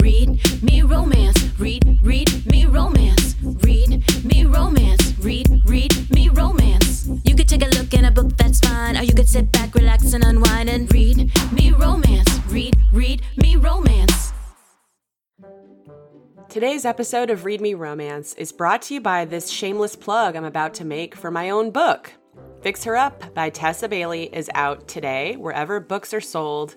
read me romance. Read, read me romance. Read me romance. Read, read me romance. You could take a look in a book, that's fine. Or you could sit back, relax, and unwind and read me romance. Read, read me romance. Today's episode of Read Me Romance is brought to you by this shameless plug I'm about to make for my own book. Fix Her Up by Tessa Bailey is out today, wherever books are sold.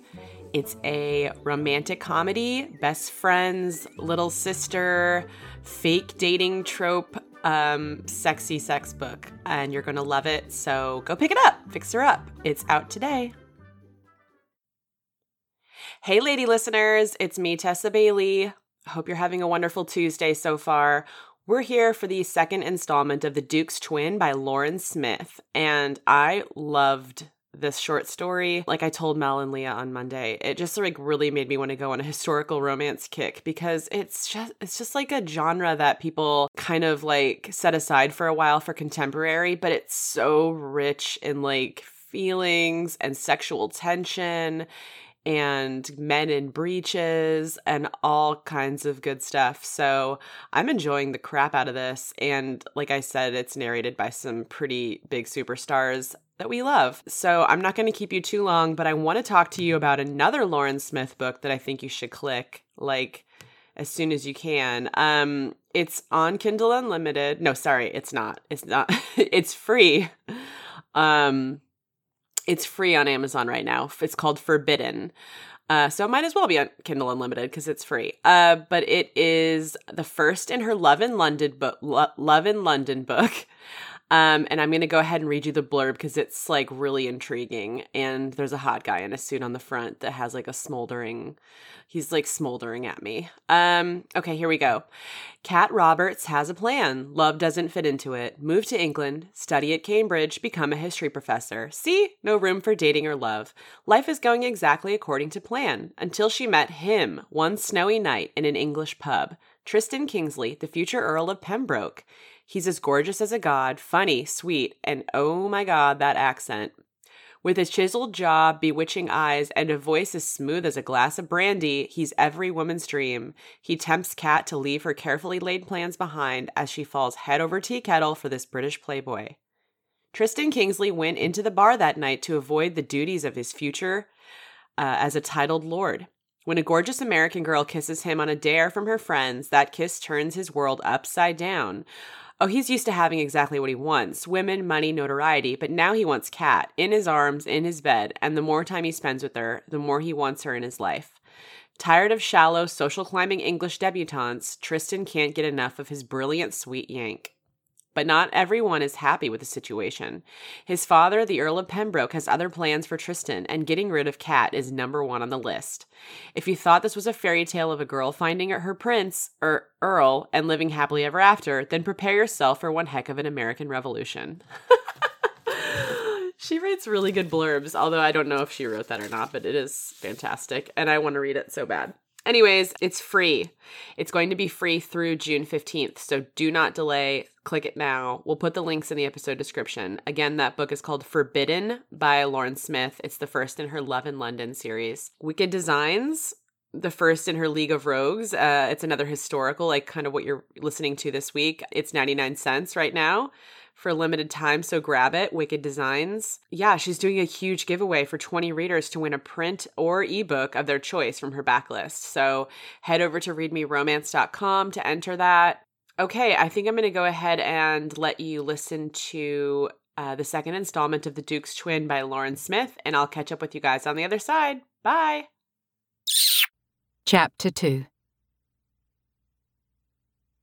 It's a romantic comedy, best friends, little sister, fake dating trope, um, sexy sex book, and you're gonna love it. So go pick it up. Fix Her Up. It's out today. Hey, lady listeners, it's me, Tessa Bailey. Hope you're having a wonderful Tuesday so far. We're here for the second installment of The Duke's Twin by Lauren Smith, and I loved this short story. Like I told Mel and Leah on Monday, it just like really made me want to go on a historical romance kick because it's just it's just like a genre that people kind of like set aside for a while for contemporary, but it's so rich in like feelings and sexual tension and men in breeches and all kinds of good stuff. So I'm enjoying the crap out of this. And like I said, it's narrated by some pretty big superstars that we love. So I'm not going to keep you too long, but I want to talk to you about another Lauren Smith book that I think you should click like as soon as you can. Um it's on Kindle Unlimited. No, sorry, it's not. It's not. it's free. Um it's free on Amazon right now. It's called Forbidden. Uh, so it might as well be on Kindle Unlimited because it's free. Uh, but it is the first in her Love in London book. Lo- Love in London book. Um, and I'm going to go ahead and read you the blurb because it's like really intriguing. And there's a hot guy in a suit on the front that has like a smoldering, he's like smoldering at me. Um, okay, here we go. Kat Roberts has a plan. Love doesn't fit into it. Move to England, study at Cambridge, become a history professor. See, no room for dating or love. Life is going exactly according to plan until she met him one snowy night in an English pub. Tristan Kingsley, the future Earl of Pembroke. He's as gorgeous as a god, funny, sweet, and oh my god, that accent. With his chiseled jaw, bewitching eyes, and a voice as smooth as a glass of brandy, he's every woman's dream. He tempts Kat to leave her carefully laid plans behind as she falls head over tea kettle for this British playboy. Tristan Kingsley went into the bar that night to avoid the duties of his future uh, as a titled lord. When a gorgeous American girl kisses him on a dare from her friends, that kiss turns his world upside down. Oh, he's used to having exactly what he wants women, money, notoriety, but now he wants Kat in his arms, in his bed, and the more time he spends with her, the more he wants her in his life. Tired of shallow, social climbing English debutantes, Tristan can't get enough of his brilliant, sweet Yank. But not everyone is happy with the situation. His father, the Earl of Pembroke, has other plans for Tristan, and getting rid of Kat is number one on the list. If you thought this was a fairy tale of a girl finding her prince, or Earl, and living happily ever after, then prepare yourself for one heck of an American Revolution. she writes really good blurbs, although I don't know if she wrote that or not, but it is fantastic, and I want to read it so bad. Anyways, it's free. It's going to be free through June 15th, so do not delay. Click it now. We'll put the links in the episode description. Again, that book is called Forbidden by Lauren Smith. It's the first in her Love in London series. Wicked Designs, the first in her League of Rogues. Uh, it's another historical, like kind of what you're listening to this week. It's 99 cents right now for a limited time, so grab it. Wicked Designs. Yeah, she's doing a huge giveaway for 20 readers to win a print or ebook of their choice from her backlist. So head over to readmeromance.com to enter that. Okay, I think I'm going to go ahead and let you listen to uh, the second installment of The Duke's Twin by Lauren Smith, and I'll catch up with you guys on the other side. Bye. Chapter 2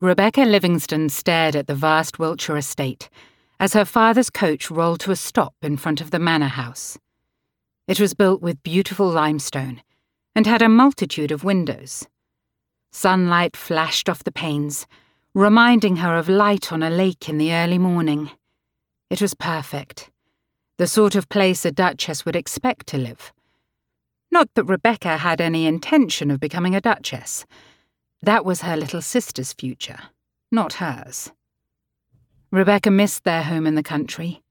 Rebecca Livingston stared at the vast Wiltshire estate as her father's coach rolled to a stop in front of the manor house. It was built with beautiful limestone and had a multitude of windows. Sunlight flashed off the panes, reminding her of light on a lake in the early morning. It was perfect, the sort of place a duchess would expect to live. Not that Rebecca had any intention of becoming a duchess. That was her little sister's future, not hers. Rebecca missed their home in the country.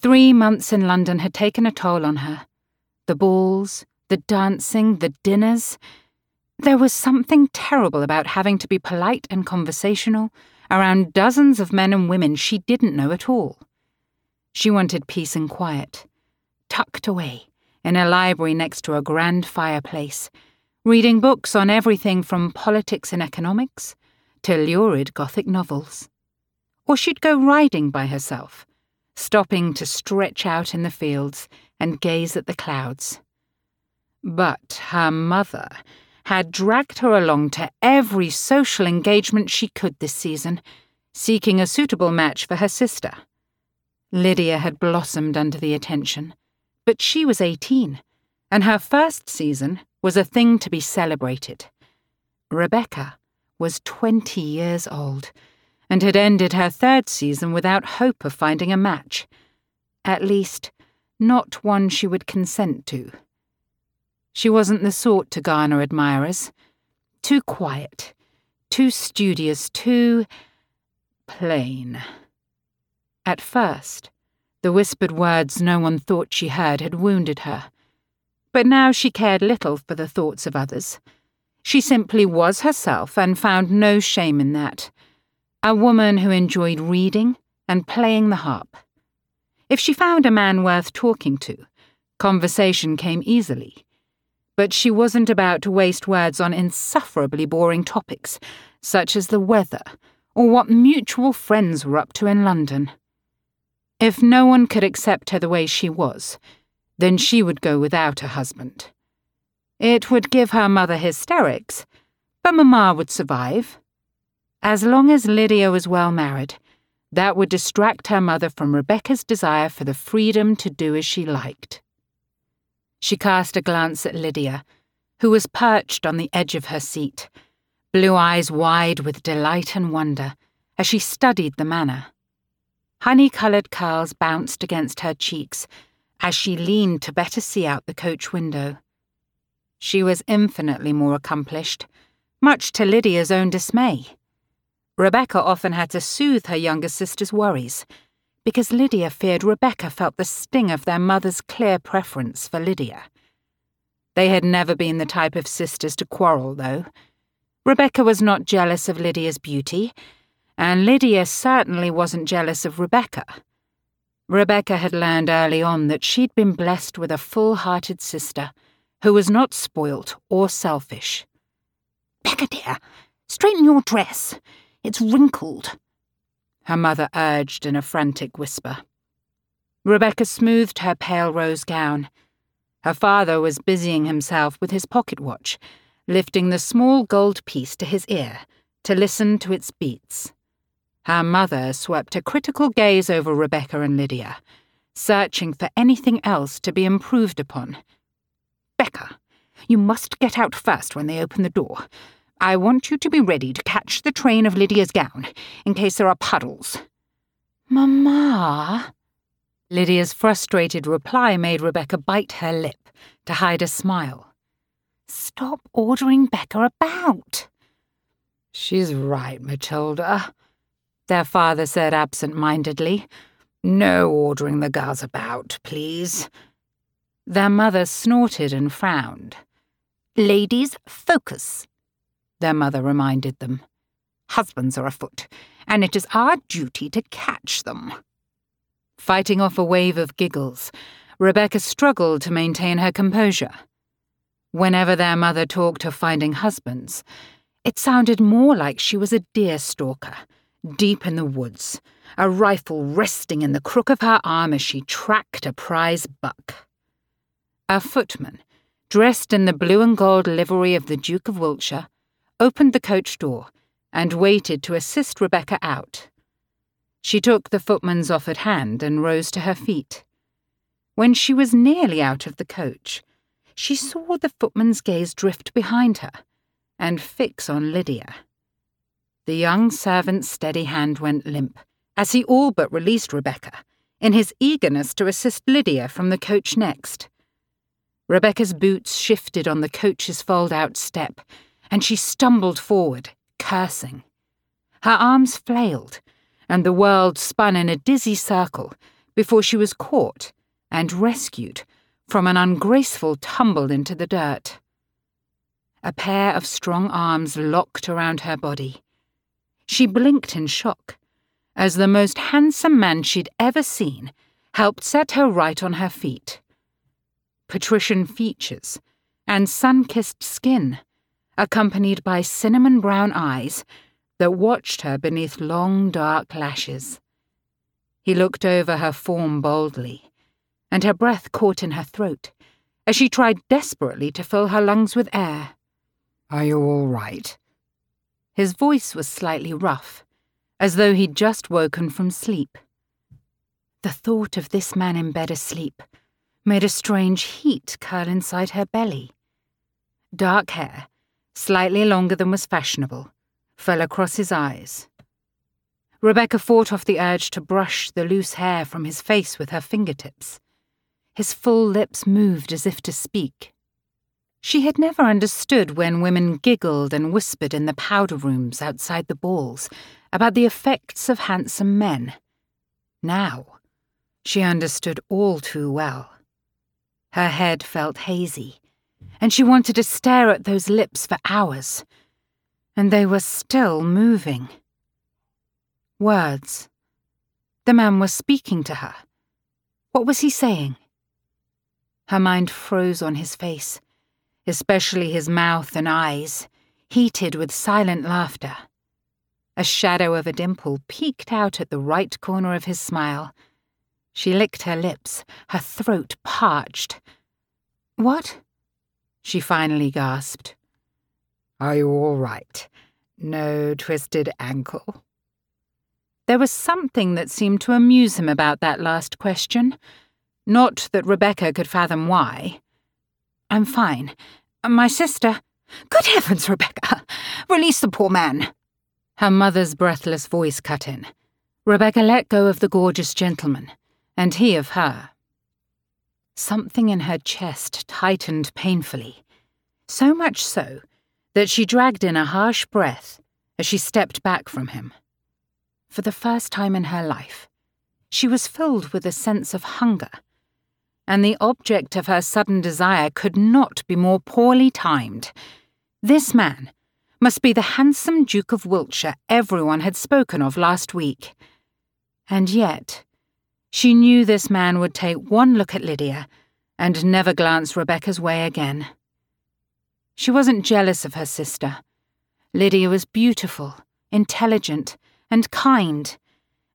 Three months in London had taken a toll on her. The balls, the dancing, the dinners. There was something terrible about having to be polite and conversational around dozens of men and women she didn't know at all. She wanted peace and quiet, tucked away in a library next to a grand fireplace, reading books on everything from politics and economics to lurid Gothic novels. Or she'd go riding by herself, stopping to stretch out in the fields and gaze at the clouds. But her mother had dragged her along to every social engagement she could this season, seeking a suitable match for her sister. Lydia had blossomed under the attention, but she was 18, and her first season was a thing to be celebrated. Rebecca was 20 years old and had ended her third season without hope of finding a match. At least, not one she would consent to. She wasn't the sort to garner admirers. Too quiet, too studious, too plain. At first, the whispered words no one thought she heard had wounded her. But now she cared little for the thoughts of others. She simply was herself and found no shame in that. A woman who enjoyed reading and playing the harp. If she found a man worth talking to, conversation came easily but she wasn't about to waste words on insufferably boring topics, such as the weather or what mutual friends were up to in London. If no one could accept her the way she was, then she would go without a husband. It would give her mother hysterics, but Mamma would survive. As long as Lydia was well married, that would distract her mother from Rebecca's desire for the freedom to do as she liked. She cast a glance at Lydia, who was perched on the edge of her seat, blue eyes wide with delight and wonder as she studied the manor. Honey coloured curls bounced against her cheeks as she leaned to better see out the coach window. She was infinitely more accomplished, much to Lydia's own dismay. Rebecca often had to soothe her younger sister's worries because Lydia feared Rebecca felt the sting of their mother's clear preference for Lydia. They had never been the type of sisters to quarrel, though. Rebecca was not jealous of Lydia's beauty, and Lydia certainly wasn't jealous of Rebecca. Rebecca had learned early on that she'd been blessed with a full hearted sister who was not spoilt or selfish. Becca, dear, straighten your dress. It's wrinkled her mother urged in a frantic whisper. Rebecca smoothed her pale rose gown. Her father was busying himself with his pocket watch, lifting the small gold piece to his ear to listen to its beats. Her mother swept a critical gaze over Rebecca and Lydia, searching for anything else to be improved upon. Becca, you must get out first when they open the door. I want you to be ready to catch the train of Lydia's gown, in case there are puddles. Mamma? Lydia's frustrated reply made Rebecca bite her lip to hide a smile. Stop ordering Becca about. She's right, Matilda, their father said absent mindedly. No ordering the girls about, please. Their mother snorted and frowned. Ladies, focus their mother reminded them. Husbands are afoot, and it is our duty to catch them. Fighting off a wave of giggles, Rebecca struggled to maintain her composure. Whenever their mother talked of finding husbands, it sounded more like she was a deer stalker, deep in the woods, a rifle resting in the crook of her arm as she tracked a prize buck. A footman, dressed in the blue and gold livery of the Duke of Wiltshire, opened the coach door, and waited to assist Rebecca out. She took the footman's offered hand and rose to her feet. When she was nearly out of the coach, she saw the footman's gaze drift behind her and fix on Lydia. The young servant's steady hand went limp as he all but released Rebecca in his eagerness to assist Lydia from the coach next. Rebecca's boots shifted on the coach's fold out step and she stumbled forward, cursing. Her arms flailed, and the world spun in a dizzy circle before she was caught and rescued from an ungraceful tumble into the dirt. a pair of strong arms locked around her body. She blinked in shock as the most handsome man she'd ever seen helped set her right on her feet. Patrician features and sun kissed skin, accompanied by cinnamon brown eyes that watched her beneath long dark lashes. He looked over her form boldly, and her breath caught in her throat as she tried desperately to fill her lungs with air. Are you all right? His voice was slightly rough, as though he'd just woken from sleep. The thought of this man in bed asleep made a strange heat curl inside her belly. Dark hair, slightly longer than was fashionable, fell across his eyes. Rebecca fought off the urge to brush the loose hair from his face with her fingertips. His full lips moved as if to speak. She had never understood when women giggled and whispered in the powder rooms outside the balls about the effects of handsome men. Now, she understood all too well. Her head felt hazy, and she wanted to stare at those lips for hours. And they were still moving. Words. The man was speaking to her. What was he saying? Her mind froze on his face, especially his mouth and eyes, heated with silent laughter. A shadow of a dimple peeked out at the right corner of his smile. She licked her lips, her throat parched. What? She finally gasped. Are you all right? No twisted ankle? There was something that seemed to amuse him about that last question. Not that Rebecca could fathom why. I'm fine. My sister. Good heavens, Rebecca! Release the poor man! Her mother's breathless voice cut in. Rebecca let go of the gorgeous gentleman, and he of her. Something in her chest tightened painfully, so much so that she dragged in a harsh breath as she stepped back from him. For the first time in her life, she was filled with a sense of hunger and the object of her sudden desire could not be more poorly timed. This man must be the handsome Duke of Wiltshire everyone had spoken of last week. And yet, she knew this man would take one look at Lydia and never glance Rebecca's way again. She wasn't jealous of her sister. Lydia was beautiful, intelligent, and kind,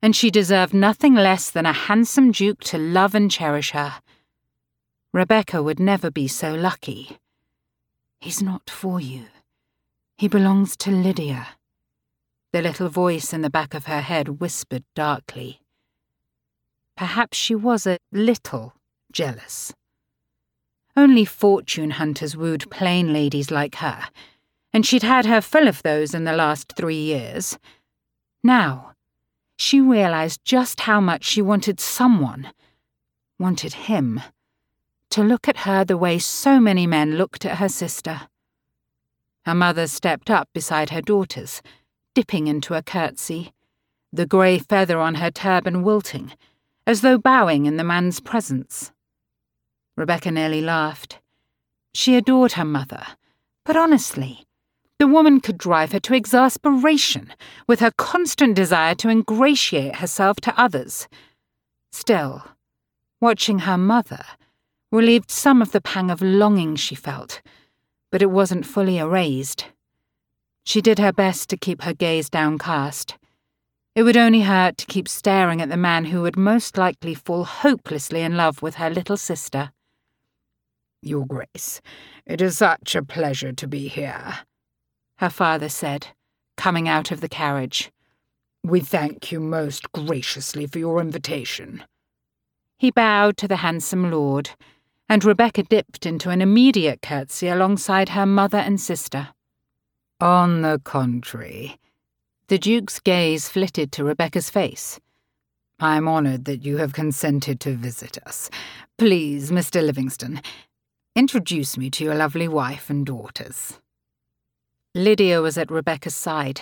and she deserved nothing less than a handsome duke to love and cherish her. Rebecca would never be so lucky. He's not for you. He belongs to Lydia. The little voice in the back of her head whispered darkly. Perhaps she was a little jealous. Only fortune hunters wooed plain ladies like her, and she'd had her fill of those in the last three years. Now, she realized just how much she wanted someone, wanted him to look at her the way so many men looked at her sister. Her mother stepped up beside her daughters, dipping into a curtsy, the grey feather on her turban wilting, as though bowing in the man's presence. Rebecca nearly laughed. She adored her mother, but honestly, the woman could drive her to exasperation with her constant desire to ingratiate herself to others. Still, watching her mother relieved some of the pang of longing she felt, but it wasn't fully erased. She did her best to keep her gaze downcast. It would only hurt to keep staring at the man who would most likely fall hopelessly in love with her little sister. Your Grace, it is such a pleasure to be here, her father said, coming out of the carriage. We thank you most graciously for your invitation. He bowed to the handsome lord, and Rebecca dipped into an immediate curtsy alongside her mother and sister. On the contrary, the Duke's gaze flitted to Rebecca's face. I'm honoured that you have consented to visit us. Please, Mr. Livingston, introduce me to your lovely wife and daughters. Lydia was at Rebecca's side,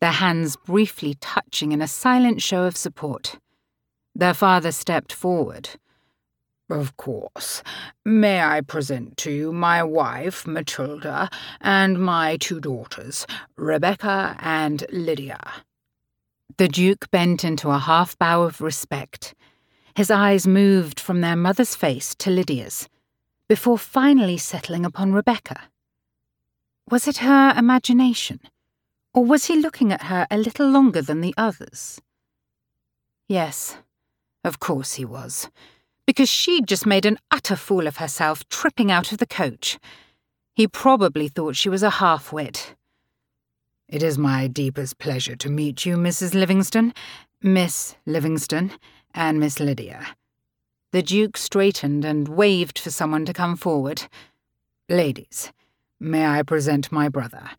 their hands briefly touching in a silent show of support. Their father stepped forward Of course. May I present to you my wife, Matilda, and my two daughters, Rebecca and Lydia? The Duke bent into a half bow of respect. His eyes moved from their mother's face to Lydia's, before finally settling upon Rebecca. Was it her imagination, or was he looking at her a little longer than the others? Yes, of course he was because she'd just made an utter fool of herself tripping out of the coach. He probably thought she was a half wit. It is my deepest pleasure to meet you, Mrs. Livingston, Miss Livingston, and Miss Lydia. The Duke straightened and waved for someone to come forward. Ladies, may I present my brother,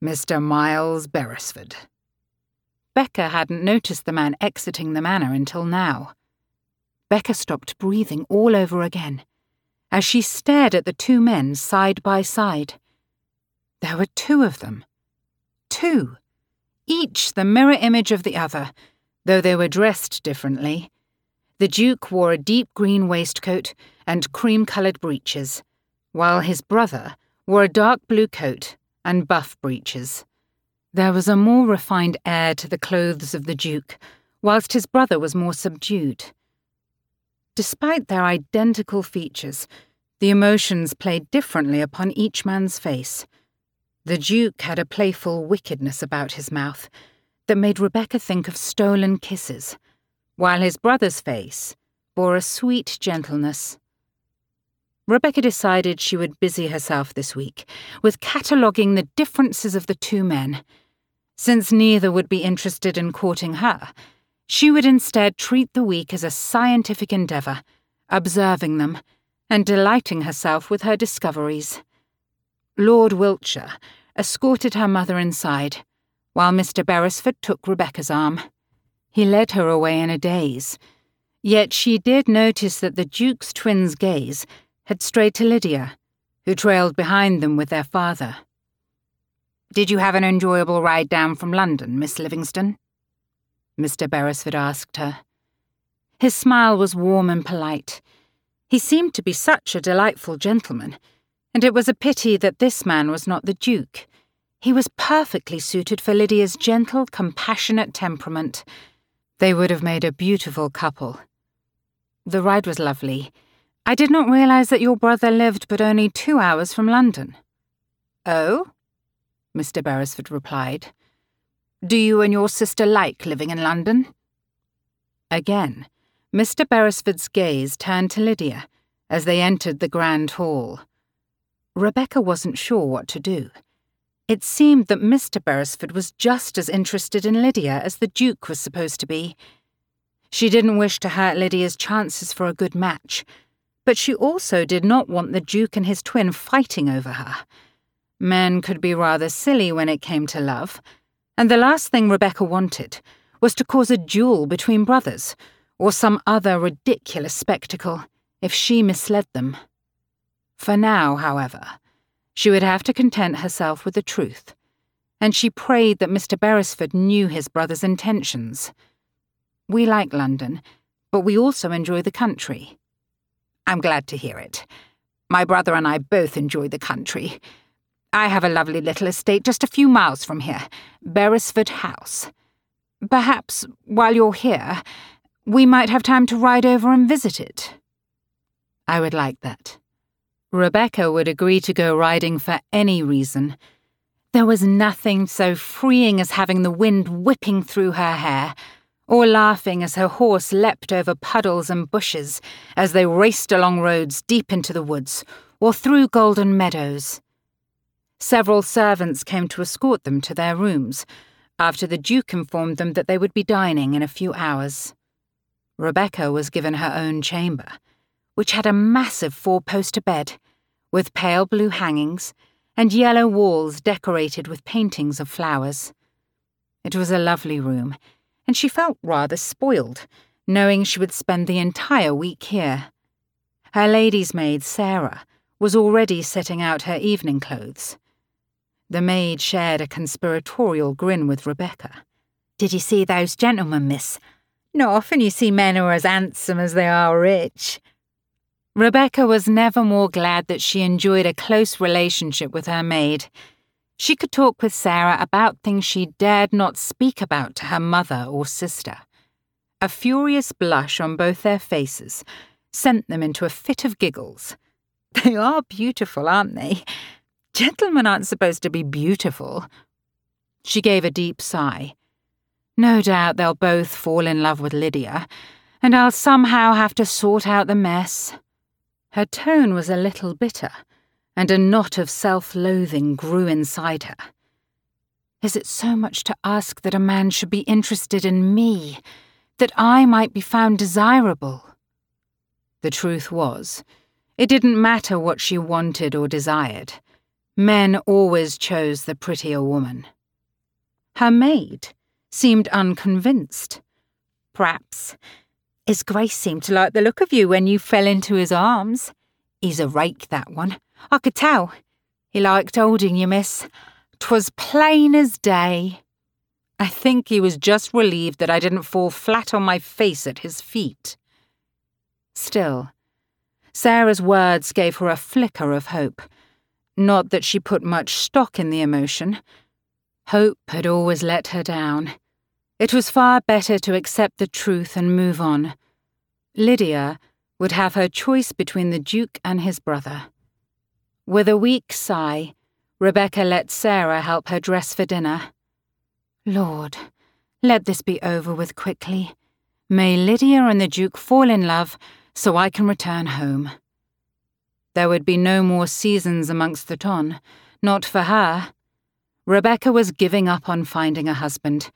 Mr. Miles Beresford. Becca hadn't noticed the man exiting the manor until now. Becca stopped breathing all over again as she stared at the two men side by side. There were two of them. Two. Each the mirror image of the other, though they were dressed differently. The Duke wore a deep green waistcoat and cream coloured breeches, while his brother wore a dark blue coat and buff breeches. There was a more refined air to the clothes of the Duke, whilst his brother was more subdued. Despite their identical features, the emotions played differently upon each man's face. The Duke had a playful wickedness about his mouth that made Rebecca think of stolen kisses, while his brother's face bore a sweet gentleness. Rebecca decided she would busy herself this week with cataloguing the differences of the two men. Since neither would be interested in courting her, she would instead treat the week as a scientific endeavour, observing them and delighting herself with her discoveries. Lord Wiltshire escorted her mother inside, while Mr. Beresford took Rebecca's arm. He led her away in a daze, yet she did notice that the Duke's twins' gaze had strayed to Lydia, who trailed behind them with their father. Did you have an enjoyable ride down from London, Miss Livingston? Mr. Beresford asked her. His smile was warm and polite. He seemed to be such a delightful gentleman, and it was a pity that this man was not the Duke. He was perfectly suited for Lydia's gentle, compassionate temperament. They would have made a beautiful couple. The ride was lovely. I did not realize that your brother lived but only two hours from London. Oh? Mr. Beresford replied. Do you and your sister like living in London? Again, Mr. Beresford's gaze turned to Lydia as they entered the grand hall. Rebecca wasn't sure what to do. It seemed that Mr. Beresford was just as interested in Lydia as the Duke was supposed to be. She didn't wish to hurt Lydia's chances for a good match, but she also did not want the Duke and his twin fighting over her. Men could be rather silly when it came to love, and the last thing Rebecca wanted was to cause a duel between brothers, or some other ridiculous spectacle, if she misled them. For now, however, she would have to content herself with the truth, and she prayed that Mr. Beresford knew his brother's intentions. We like London, but we also enjoy the country. I'm glad to hear it. My brother and I both enjoy the country. I have a lovely little estate just a few miles from here, Beresford House. Perhaps, while you're here, we might have time to ride over and visit it. I would like that. Rebecca would agree to go riding for any reason. There was nothing so freeing as having the wind whipping through her hair, or laughing as her horse leapt over puddles and bushes as they raced along roads deep into the woods, or through golden meadows. Several servants came to escort them to their rooms, after the Duke informed them that they would be dining in a few hours. Rebecca was given her own chamber, which had a massive four poster bed, with pale blue hangings and yellow walls decorated with paintings of flowers. It was a lovely room, and she felt rather spoiled, knowing she would spend the entire week here. Her lady's maid, Sarah, was already setting out her evening clothes. The maid shared a conspiratorial grin with Rebecca. Did you see those gentlemen, miss? Not often you see men who are as handsome as they are rich. Rebecca was never more glad that she enjoyed a close relationship with her maid. She could talk with Sarah about things she dared not speak about to her mother or sister. A furious blush on both their faces sent them into a fit of giggles. They are beautiful, aren't they? Gentlemen aren't supposed to be beautiful. She gave a deep sigh. No doubt they'll both fall in love with Lydia, and I'll somehow have to sort out the mess. Her tone was a little bitter, and a knot of self loathing grew inside her. Is it so much to ask that a man should be interested in me, that I might be found desirable? The truth was, it didn't matter what she wanted or desired. Men always chose the prettier woman. Her maid seemed unconvinced. Perhaps his Grace seemed to like the look of you when you fell into his arms. He's a rake, that one. I could tell. He liked holding you, miss. 'Twas plain as day. I think he was just relieved that I didn't fall flat on my face at his feet. Still, Sarah's words gave her a flicker of hope. Not that she put much stock in the emotion. Hope had always let her down. It was far better to accept the truth and move on. Lydia would have her choice between the Duke and his brother. With a weak sigh, Rebecca let Sarah help her dress for dinner. Lord, let this be over with quickly. May Lydia and the Duke fall in love so I can return home. There would be no more seasons amongst the ton, not for her. Rebecca was giving up on finding a husband.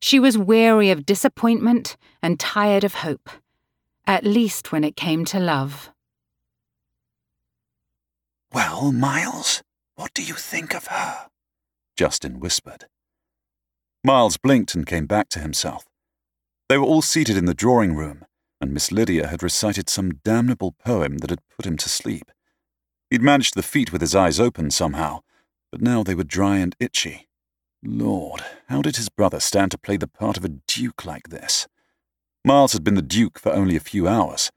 She was weary of disappointment and tired of hope, at least when it came to love. Well, Miles, what do you think of her? Justin whispered. Miles blinked and came back to himself. They were all seated in the drawing room, and Miss Lydia had recited some damnable poem that had put him to sleep. He'd managed the feat with his eyes open somehow, but now they were dry and itchy. Lord, how did his brother stand to play the part of a duke like this? Miles had been the duke for only a few hours,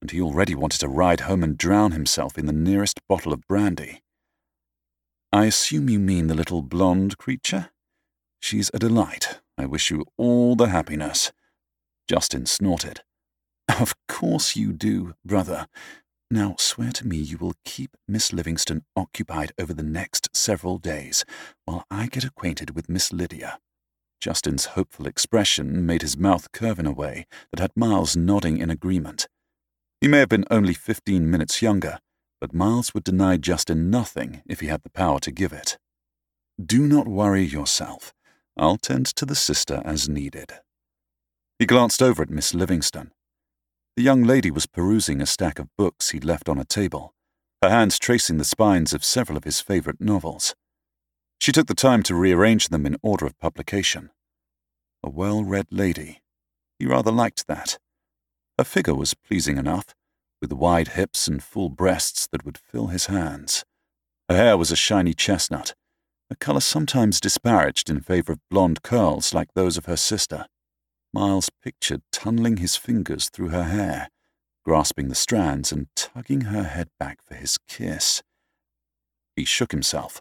and he already wanted to ride home and drown himself in the nearest bottle of brandy. I assume you mean the little blonde creature? She's a delight. I wish you all the happiness. Justin snorted. Of course you do, brother. Now swear to me you will keep Miss Livingston occupied over the next several days while I get acquainted with Miss Lydia. Justin's hopeful expression made his mouth curve in a way that had Miles nodding in agreement. He may have been only fifteen minutes younger, but Miles would deny Justin nothing if he had the power to give it. Do not worry yourself. I'll tend to the sister as needed. He glanced over at Miss Livingston. The young lady was perusing a stack of books he'd left on a table, her hands tracing the spines of several of his favourite novels. She took the time to rearrange them in order of publication. A well read lady. He rather liked that. Her figure was pleasing enough, with wide hips and full breasts that would fill his hands. Her hair was a shiny chestnut, a colour sometimes disparaged in favour of blonde curls like those of her sister. Miles pictured tunneling his fingers through her hair, grasping the strands and tugging her head back for his kiss. He shook himself.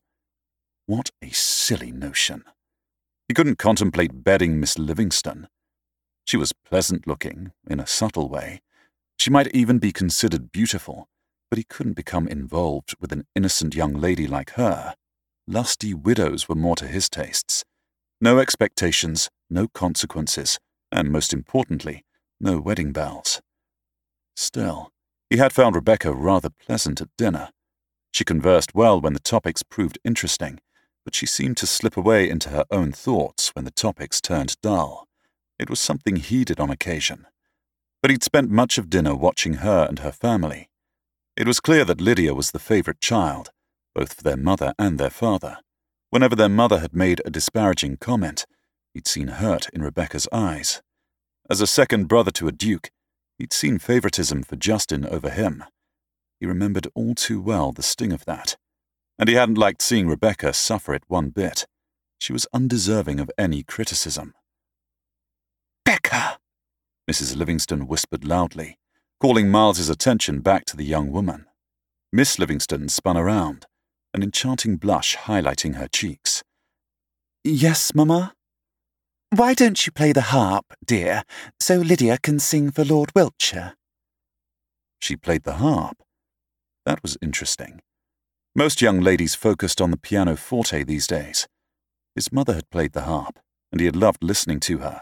What a silly notion. He couldn't contemplate bedding Miss Livingston. She was pleasant looking, in a subtle way. She might even be considered beautiful, but he couldn't become involved with an innocent young lady like her. Lusty widows were more to his tastes. No expectations, no consequences and most importantly, no wedding bells. Still, he had found Rebecca rather pleasant at dinner. She conversed well when the topics proved interesting, but she seemed to slip away into her own thoughts when the topics turned dull. It was something he did on occasion. But he'd spent much of dinner watching her and her family. It was clear that Lydia was the favourite child, both for their mother and their father. Whenever their mother had made a disparaging comment, He'd seen hurt in Rebecca's eyes. As a second brother to a duke, he'd seen favoritism for Justin over him. He remembered all too well the sting of that. And he hadn't liked seeing Rebecca suffer it one bit. She was undeserving of any criticism. Becca! Mrs. Livingston whispered loudly. calling Miles's attention back to the young woman. Miss Livingston spun around, an enchanting blush highlighting her cheeks. Yes, Mamma? Why don't you play the harp, dear, so Lydia can sing for Lord Wiltshire? She played the harp. That was interesting. Most young ladies focused on the pianoforte these days. His mother had played the harp, and he had loved listening to her.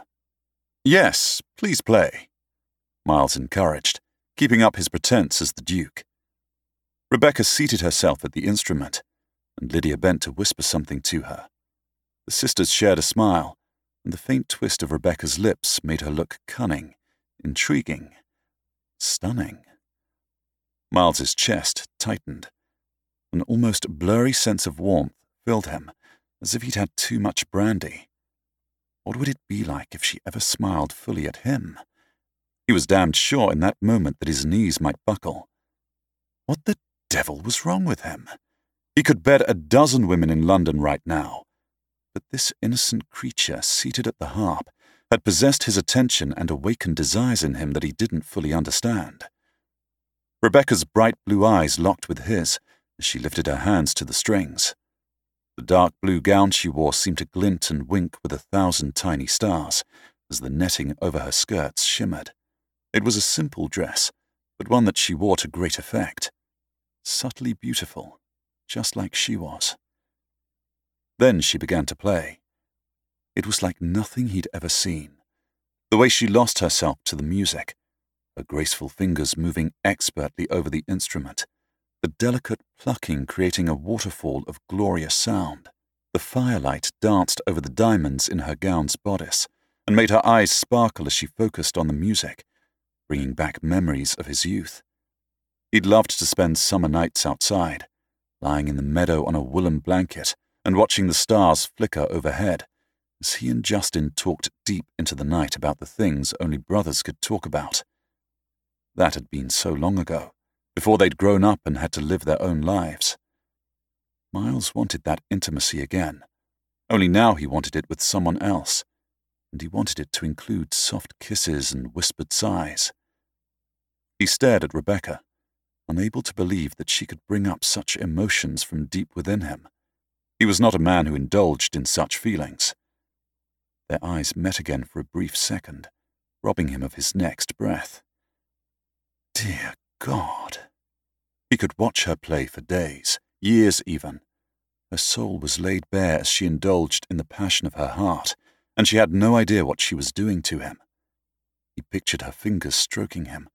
Yes, please play, Miles encouraged, keeping up his pretense as the Duke. Rebecca seated herself at the instrument, and Lydia bent to whisper something to her. The sisters shared a smile, and the faint twist of Rebecca's lips made her look cunning, intriguing, stunning. Miles's chest tightened. An almost blurry sense of warmth filled him, as if he'd had too much brandy. What would it be like if she ever smiled fully at him? He was damned sure in that moment that his knees might buckle. What the devil was wrong with him? He could bed a dozen women in London right now, but this innocent creature seated at the harp had possessed his attention and awakened desires in him that he didn't fully understand. Rebecca's bright blue eyes locked with his as she lifted her hands to the strings. The dark blue gown she wore seemed to glint and wink with a thousand tiny stars as the netting over her skirts shimmered. It was a simple dress, but one that she wore to great effect. Subtly beautiful, just like she was. Then she began to play. It was like nothing he'd ever seen. The way she lost herself to the music, her graceful fingers moving expertly over the instrument, the delicate plucking creating a waterfall of glorious sound. The firelight danced over the diamonds in her gown's bodice and made her eyes sparkle as she focused on the music, bringing back memories of his youth. He'd loved to spend summer nights outside, lying in the meadow on a woolen blanket and watching the stars flicker overhead as he and Justin talked deep into the night about the things only brothers could talk about. That had been so long ago, before they'd grown up and had to live their own lives. Miles wanted that intimacy again, only now he wanted it with someone else, and he wanted it to include soft kisses and whispered sighs. He stared at Rebecca, unable to believe that she could bring up such emotions from deep within him. He was not a man who indulged in such feelings. Their eyes met again for a brief second, robbing him of his next breath. Dear God. He could watch her play for days, years even. Her soul was laid bare as she indulged in the passion of her heart, and she had no idea what she was doing to him. He pictured her fingers stroking him,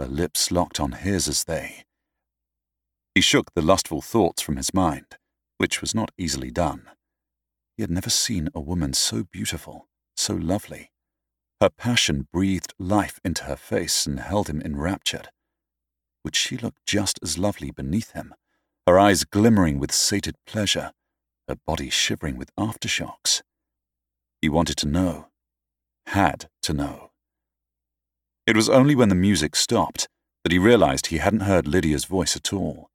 her lips locked on his as they. He shook the lustful thoughts from his mind which was not easily done. He had never seen a woman so beautiful, so lovely. Her passion breathed life into her face and held him enraptured. Would she look just as lovely beneath him, her eyes glimmering with sated pleasure, her body shivering with aftershocks? He wanted to know, had to know. It was only when the music stopped that he realized he hadn't heard Lydia's voice at all.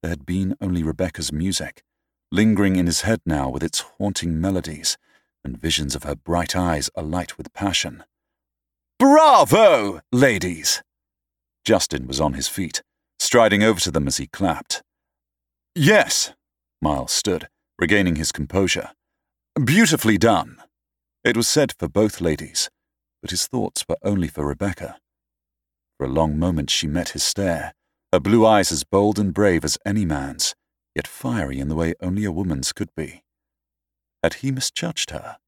There had been only Rebecca's music, lingering in his head now with its haunting melodies and visions of her bright eyes alight with passion. Bravo, ladies! Justin was on his feet, striding over to them as he clapped. Yes, Miles stood, regaining his composure. Beautifully done. It was said for both ladies, but his thoughts were only for Rebecca. For a long moment she met his stare, her blue eyes as bold and brave as any man's, yet fiery in the way only a woman's could be. Had he misjudged her?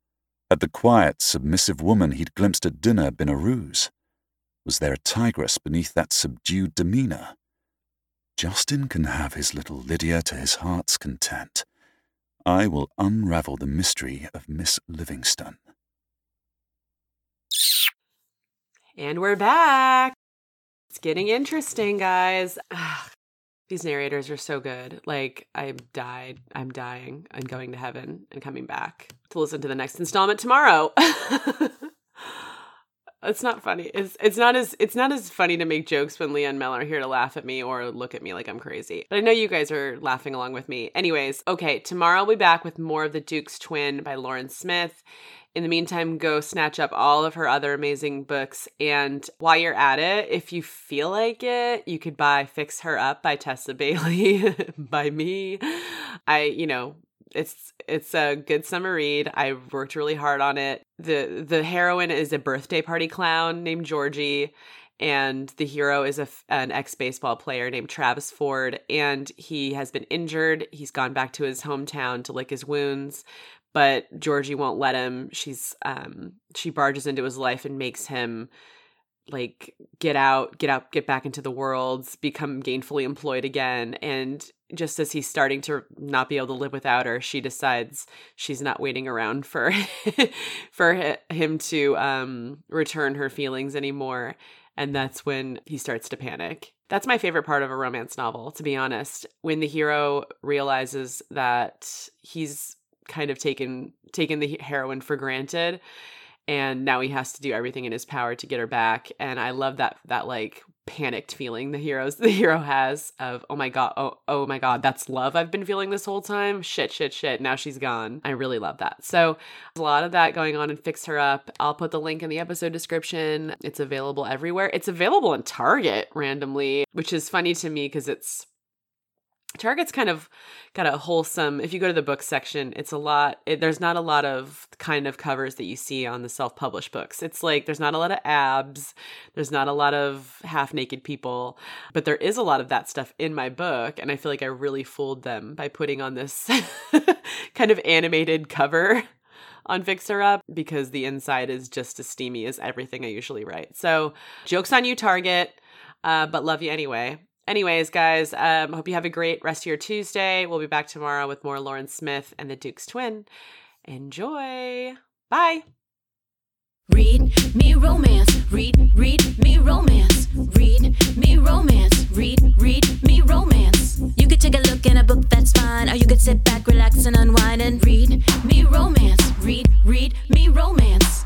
Had the quiet, submissive woman he'd glimpsed at dinner been a ruse? Was there a tigress beneath that subdued demeanour? Justin can have his little Lydia to his heart's content. I will unravel the mystery of Miss Livingston. And we're back. It's getting interesting, guys. These narrators are so good. Like I died, I'm dying, I'm going to heaven and coming back to listen to the next installment tomorrow. it's not funny. It's it's not as it's not as funny to make jokes when Leah and Mel are here to laugh at me or look at me like I'm crazy. But I know you guys are laughing along with me. Anyways, okay, tomorrow I'll be back with more of The Duke's Twin by Lauren Smith. In the meantime, go snatch up all of her other amazing books. And while you're at it, if you feel like it, you could buy Fix Her Up by Tessa Bailey by me. I, you know, it's it's a good summer read. I worked really hard on it. the The heroine is a birthday party clown named Georgie, and the hero is a, an ex baseball player named Travis Ford. And he has been injured. He's gone back to his hometown to lick his wounds, but Georgie won't let him. She's um she barges into his life and makes him like get out, get out, get back into the world, become gainfully employed again. And just as he's starting to not be able to live without her, she decides she's not waiting around for for him to um return her feelings anymore. And that's when he starts to panic. That's my favorite part of a romance novel, to be honest. When the hero realizes that he's kind of taken taken the heroine for granted and now he has to do everything in his power to get her back and i love that that like panicked feeling the heroes the hero has of oh my god oh oh my god that's love i've been feeling this whole time? Shit shit shit now she's gone. I really love that. So a lot of that going on and Fixer Up. I'll put the link in the episode description. It's available everywhere. It's available in target randomly which is funny to me because it's Target's kind of got a wholesome. If you go to the book section, it's a lot. It, there's not a lot of kind of covers that you see on the self-published books. It's like there's not a lot of abs, there's not a lot of half-naked people, but there is a lot of that stuff in my book, and I feel like I really fooled them by putting on this kind of animated cover on Fixer Up because the inside is just as steamy as everything I usually write. So, jokes on you, Target, uh, but love you anyway. Anyways, guys, um, hope you have a great rest of your Tuesday. We'll be back tomorrow with more Lauren Smith and the Duke's Twin. Enjoy. Bye. Read me romance. Read, read me romance. Read me romance. Read, read me romance. You could take a look in a book, that's fine. Or you could sit back, relax, and unwind and read me romance. Read, read me romance.